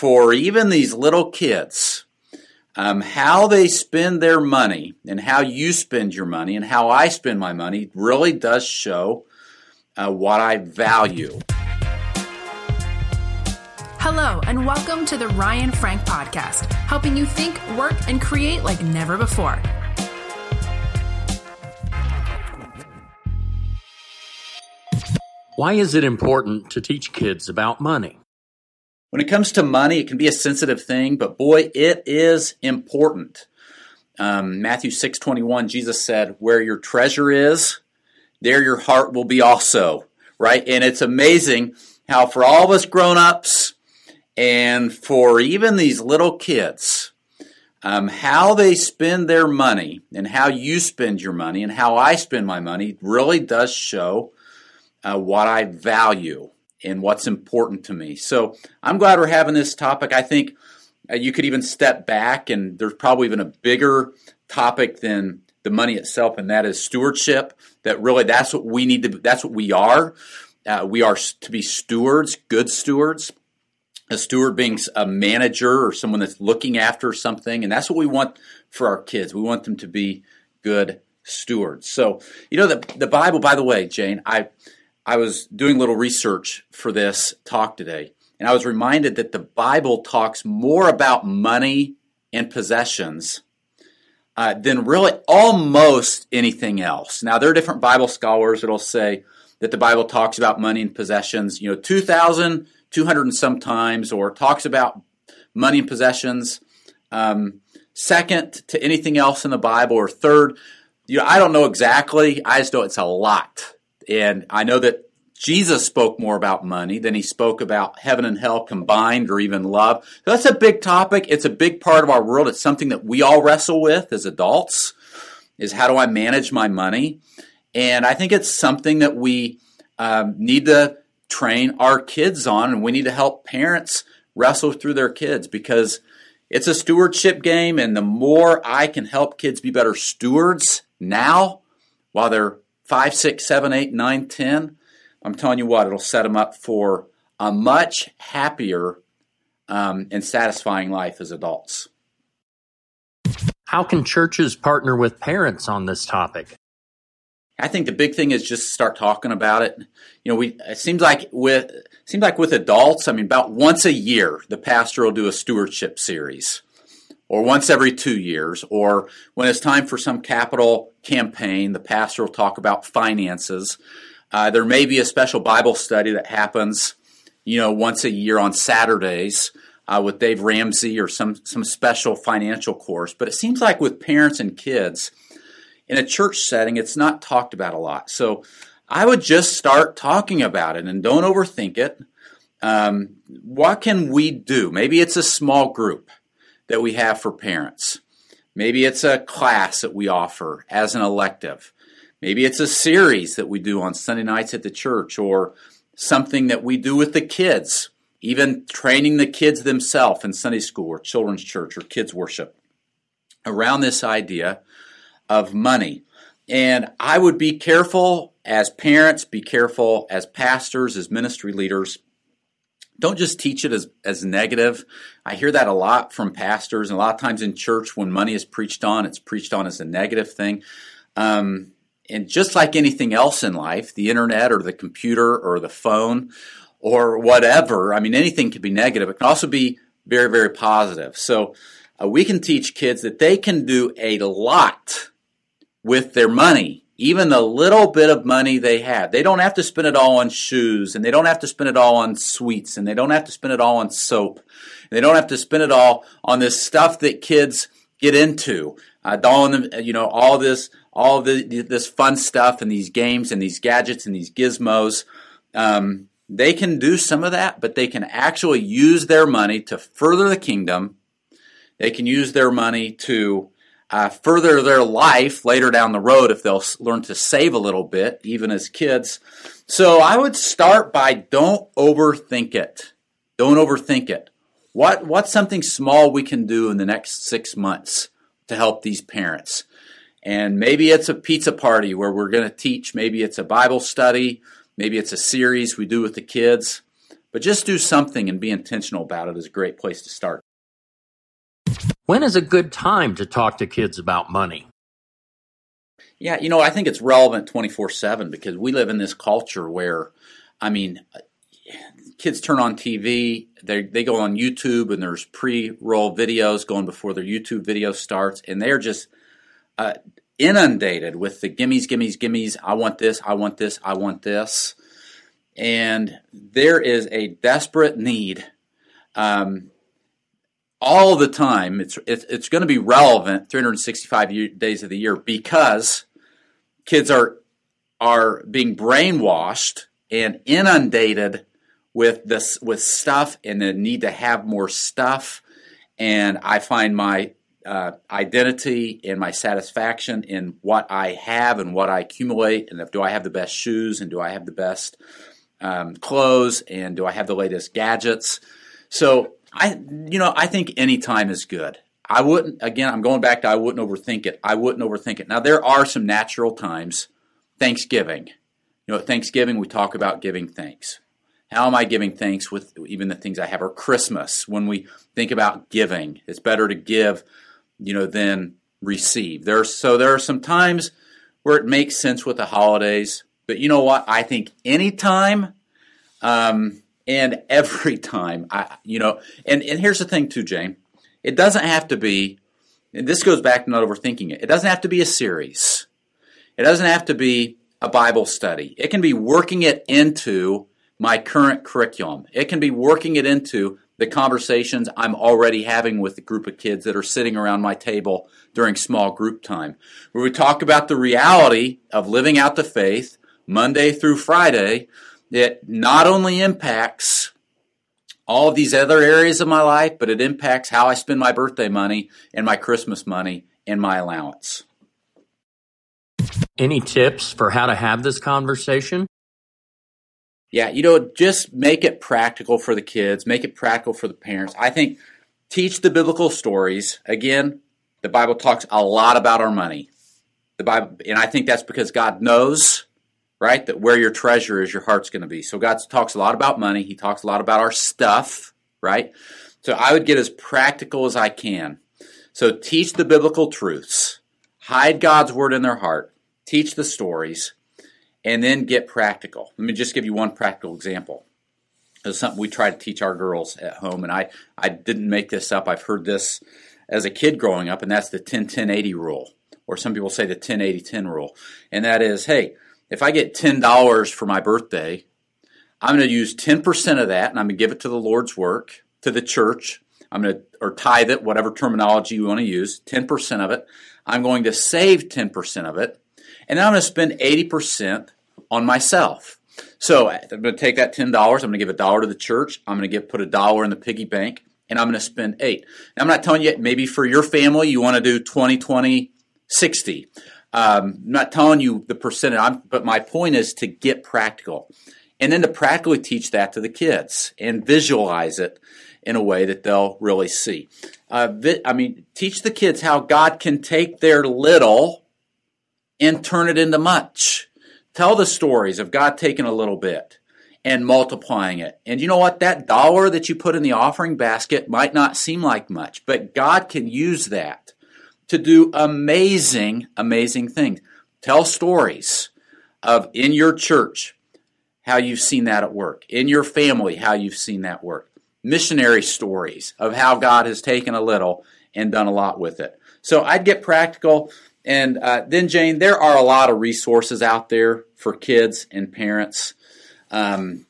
for even these little kids, um, how they spend their money and how you spend your money and how I spend my money really does show uh, what I value. Hello, and welcome to the Ryan Frank Podcast, helping you think, work, and create like never before. Why is it important to teach kids about money? When it comes to money, it can be a sensitive thing, but boy, it is important. Um, Matthew 6:21, Jesus said, "Where your treasure is, there your heart will be also." Right? And it's amazing how for all of us grown-ups and for even these little kids, um, how they spend their money and how you spend your money and how I spend my money really does show uh, what I value and what's important to me. So I'm glad we're having this topic. I think uh, you could even step back, and there's probably even a bigger topic than the money itself, and that is stewardship. That really, that's what we need to. That's what we are. Uh, we are to be stewards, good stewards. A steward being a manager or someone that's looking after something, and that's what we want for our kids. We want them to be good stewards. So, you know, the the Bible. By the way, Jane, I I was doing a little research for this talk today, and I was reminded that the Bible talks more about money and possessions uh, than really almost anything else. Now, there are different Bible scholars that'll say that the Bible talks about money and possessions, you know, 2,200 and some times, or talks about money and possessions um, second to anything else in the Bible, or third. You know, I don't know exactly. I just know it's a lot. And I know that Jesus spoke more about money than he spoke about heaven and hell combined or even love. So that's a big topic. It's a big part of our world. It's something that we all wrestle with as adults is how do I manage my money? And I think it's something that we um, need to train our kids on and we need to help parents wrestle through their kids because it's a stewardship game and the more I can help kids be better stewards now while they're five, six, seven, eight, nine, ten, I'm telling you what, it'll set them up for a much happier um, and satisfying life as adults. How can churches partner with parents on this topic? I think the big thing is just start talking about it. You know, we it seems like with seems like with adults, I mean, about once a year, the pastor will do a stewardship series or once every two years, or when it's time for some capital campaign, the pastor will talk about finances. Uh, there may be a special Bible study that happens, you know, once a year on Saturdays uh, with Dave Ramsey or some some special financial course. But it seems like with parents and kids in a church setting, it's not talked about a lot. So I would just start talking about it and don't overthink it. Um, what can we do? Maybe it's a small group that we have for parents. Maybe it's a class that we offer as an elective. Maybe it's a series that we do on Sunday nights at the church or something that we do with the kids, even training the kids themselves in Sunday school or children's church or kids worship around this idea of money. And I would be careful as parents, be careful as pastors, as ministry leaders don't just teach it as, as negative. I hear that a lot from pastors, and a lot of times in church when money is preached on, it's preached on as a negative thing. Um, and just like anything else in life, the internet or the computer or the phone or whatever, I mean, anything can be negative. It can also be very, very positive. So uh, we can teach kids that they can do a lot with their money even the little bit of money they have. They don't have to spend it all on shoes, and they don't have to spend it all on sweets, and they don't have to spend it all on soap. They don't have to spend it all on this stuff that kids get into. Uh, all you know, all this, all the, this fun stuff, and these games, and these gadgets, and these gizmos. Um, they can do some of that, but they can actually use their money to further the kingdom. They can use their money to uh, further their life later down the road if they'll learn to save a little bit, even as kids. So I would start by don't overthink it. Don't overthink it. What what's something small we can do in the next six months to help these parents? And maybe it's a pizza party where we're going to teach. Maybe it's a Bible study. Maybe it's a series we do with the kids. But just do something and be intentional about it is a great place to start. When is a good time to talk to kids about money? Yeah, you know, I think it's relevant 24 7 because we live in this culture where, I mean, kids turn on TV, they, they go on YouTube, and there's pre roll videos going before their YouTube video starts, and they're just uh, inundated with the gimmies, gimmies, gimmies. I want this, I want this, I want this. And there is a desperate need um, all the time. It's, it's, it's going to be relevant 365 days of the year because kids are are being brainwashed and inundated with this with stuff and the need to have more stuff and i find my uh, identity and my satisfaction in what i have and what i accumulate and if do i have the best shoes and do i have the best um, clothes and do i have the latest gadgets so i you know i think any time is good I wouldn't, again, I'm going back to I wouldn't overthink it. I wouldn't overthink it. Now, there are some natural times. Thanksgiving. You know, at Thanksgiving, we talk about giving thanks. How am I giving thanks with even the things I have? Or Christmas, when we think about giving, it's better to give, you know, than receive. There's so there are some times where it makes sense with the holidays, but you know what? I think anytime um, and every time, I you know, and and here's the thing too, Jane. It doesn't have to be, and this goes back to not overthinking it, it doesn't have to be a series. It doesn't have to be a Bible study. It can be working it into my current curriculum. It can be working it into the conversations I'm already having with the group of kids that are sitting around my table during small group time, where we talk about the reality of living out the faith Monday through Friday that not only impacts all of these other areas of my life, but it impacts how I spend my birthday money and my Christmas money and my allowance. Any tips for how to have this conversation? Yeah, you know, just make it practical for the kids, make it practical for the parents. I think teach the biblical stories. Again, the Bible talks a lot about our money. The Bible and I think that's because God knows right? That where your treasure is, your heart's going to be. So God talks a lot about money. He talks a lot about our stuff, right? So I would get as practical as I can. So teach the biblical truths, hide God's word in their heart, teach the stories, and then get practical. Let me just give you one practical example. It's something we try to teach our girls at home, and I, I didn't make this up. I've heard this as a kid growing up, and that's the 10 10 80 rule, or some people say the 10 80 10 rule. And that is, hey, if I get $10 for my birthday, I'm going to use 10% of that and I'm going to give it to the Lord's work, to the church. I'm going to, or tithe it, whatever terminology you want to use, 10% of it. I'm going to save 10% of it. And then I'm going to spend 80% on myself. So I'm going to take that $10. I'm going to give a dollar to the church. I'm going to get, put a dollar in the piggy bank and I'm going to spend eight. Now, I'm not telling you, maybe for your family, you want to do 20, 20, 60. Um, I'm not telling you the percentage, I'm, but my point is to get practical. And then to practically teach that to the kids and visualize it in a way that they'll really see. Uh, vi- I mean, teach the kids how God can take their little and turn it into much. Tell the stories of God taking a little bit and multiplying it. And you know what? That dollar that you put in the offering basket might not seem like much, but God can use that to do amazing, amazing things. Tell stories of in your church how you've seen that at work, in your family how you've seen that work. Missionary stories of how God has taken a little and done a lot with it. So I'd get practical. And uh, then, Jane, there are a lot of resources out there for kids and parents. Um,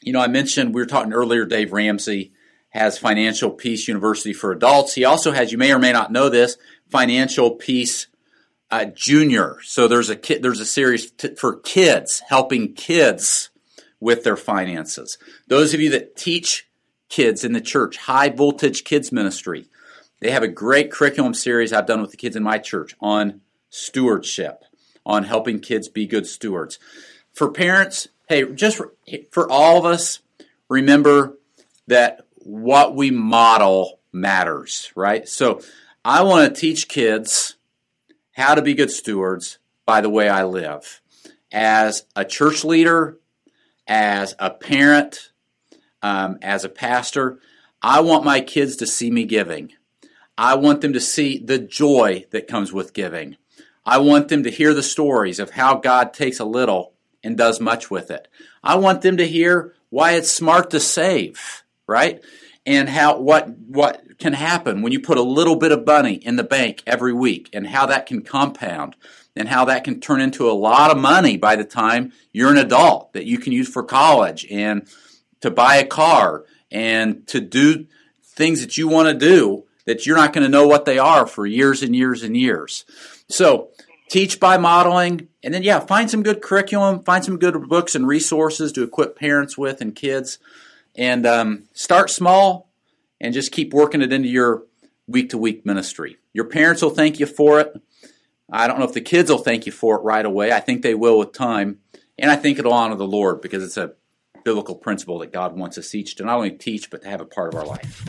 you know, I mentioned we were talking earlier, Dave Ramsey has Financial Peace University for Adults. He also has, you may or may not know this, Financial Peace uh, Junior. So there's a kid, there's a series t- for kids helping kids with their finances. Those of you that teach kids in the church, High Voltage Kids Ministry, they have a great curriculum series I've done with the kids in my church on stewardship, on helping kids be good stewards. For parents, hey, just for, for all of us, remember that what we model matters, right? So I want to teach kids how to be good stewards by the way I live. As a church leader, as a parent, um, as a pastor. I want my kids to see me giving. I want them to see the joy that comes with giving. I want them to hear the stories of how God takes a little and does much with it. I want them to hear why it's smart to save, right? And how what what can happen when you put a little bit of money in the bank every week and how that can compound and how that can turn into a lot of money by the time you're an adult that you can use for college and to buy a car and to do things that you want to do that you're not going to know what they are for years and years and years. So, teach by modeling, and then, yeah, find some good curriculum, find some good books and resources to equip parents with and kids, and um, start small and just keep working it into your week to week ministry. Your parents will thank you for it. I don't know if the kids will thank you for it right away. I think they will with time. And I think it'll honor the Lord because it's a biblical principle that God wants us each to not only teach, but to have a part of our life.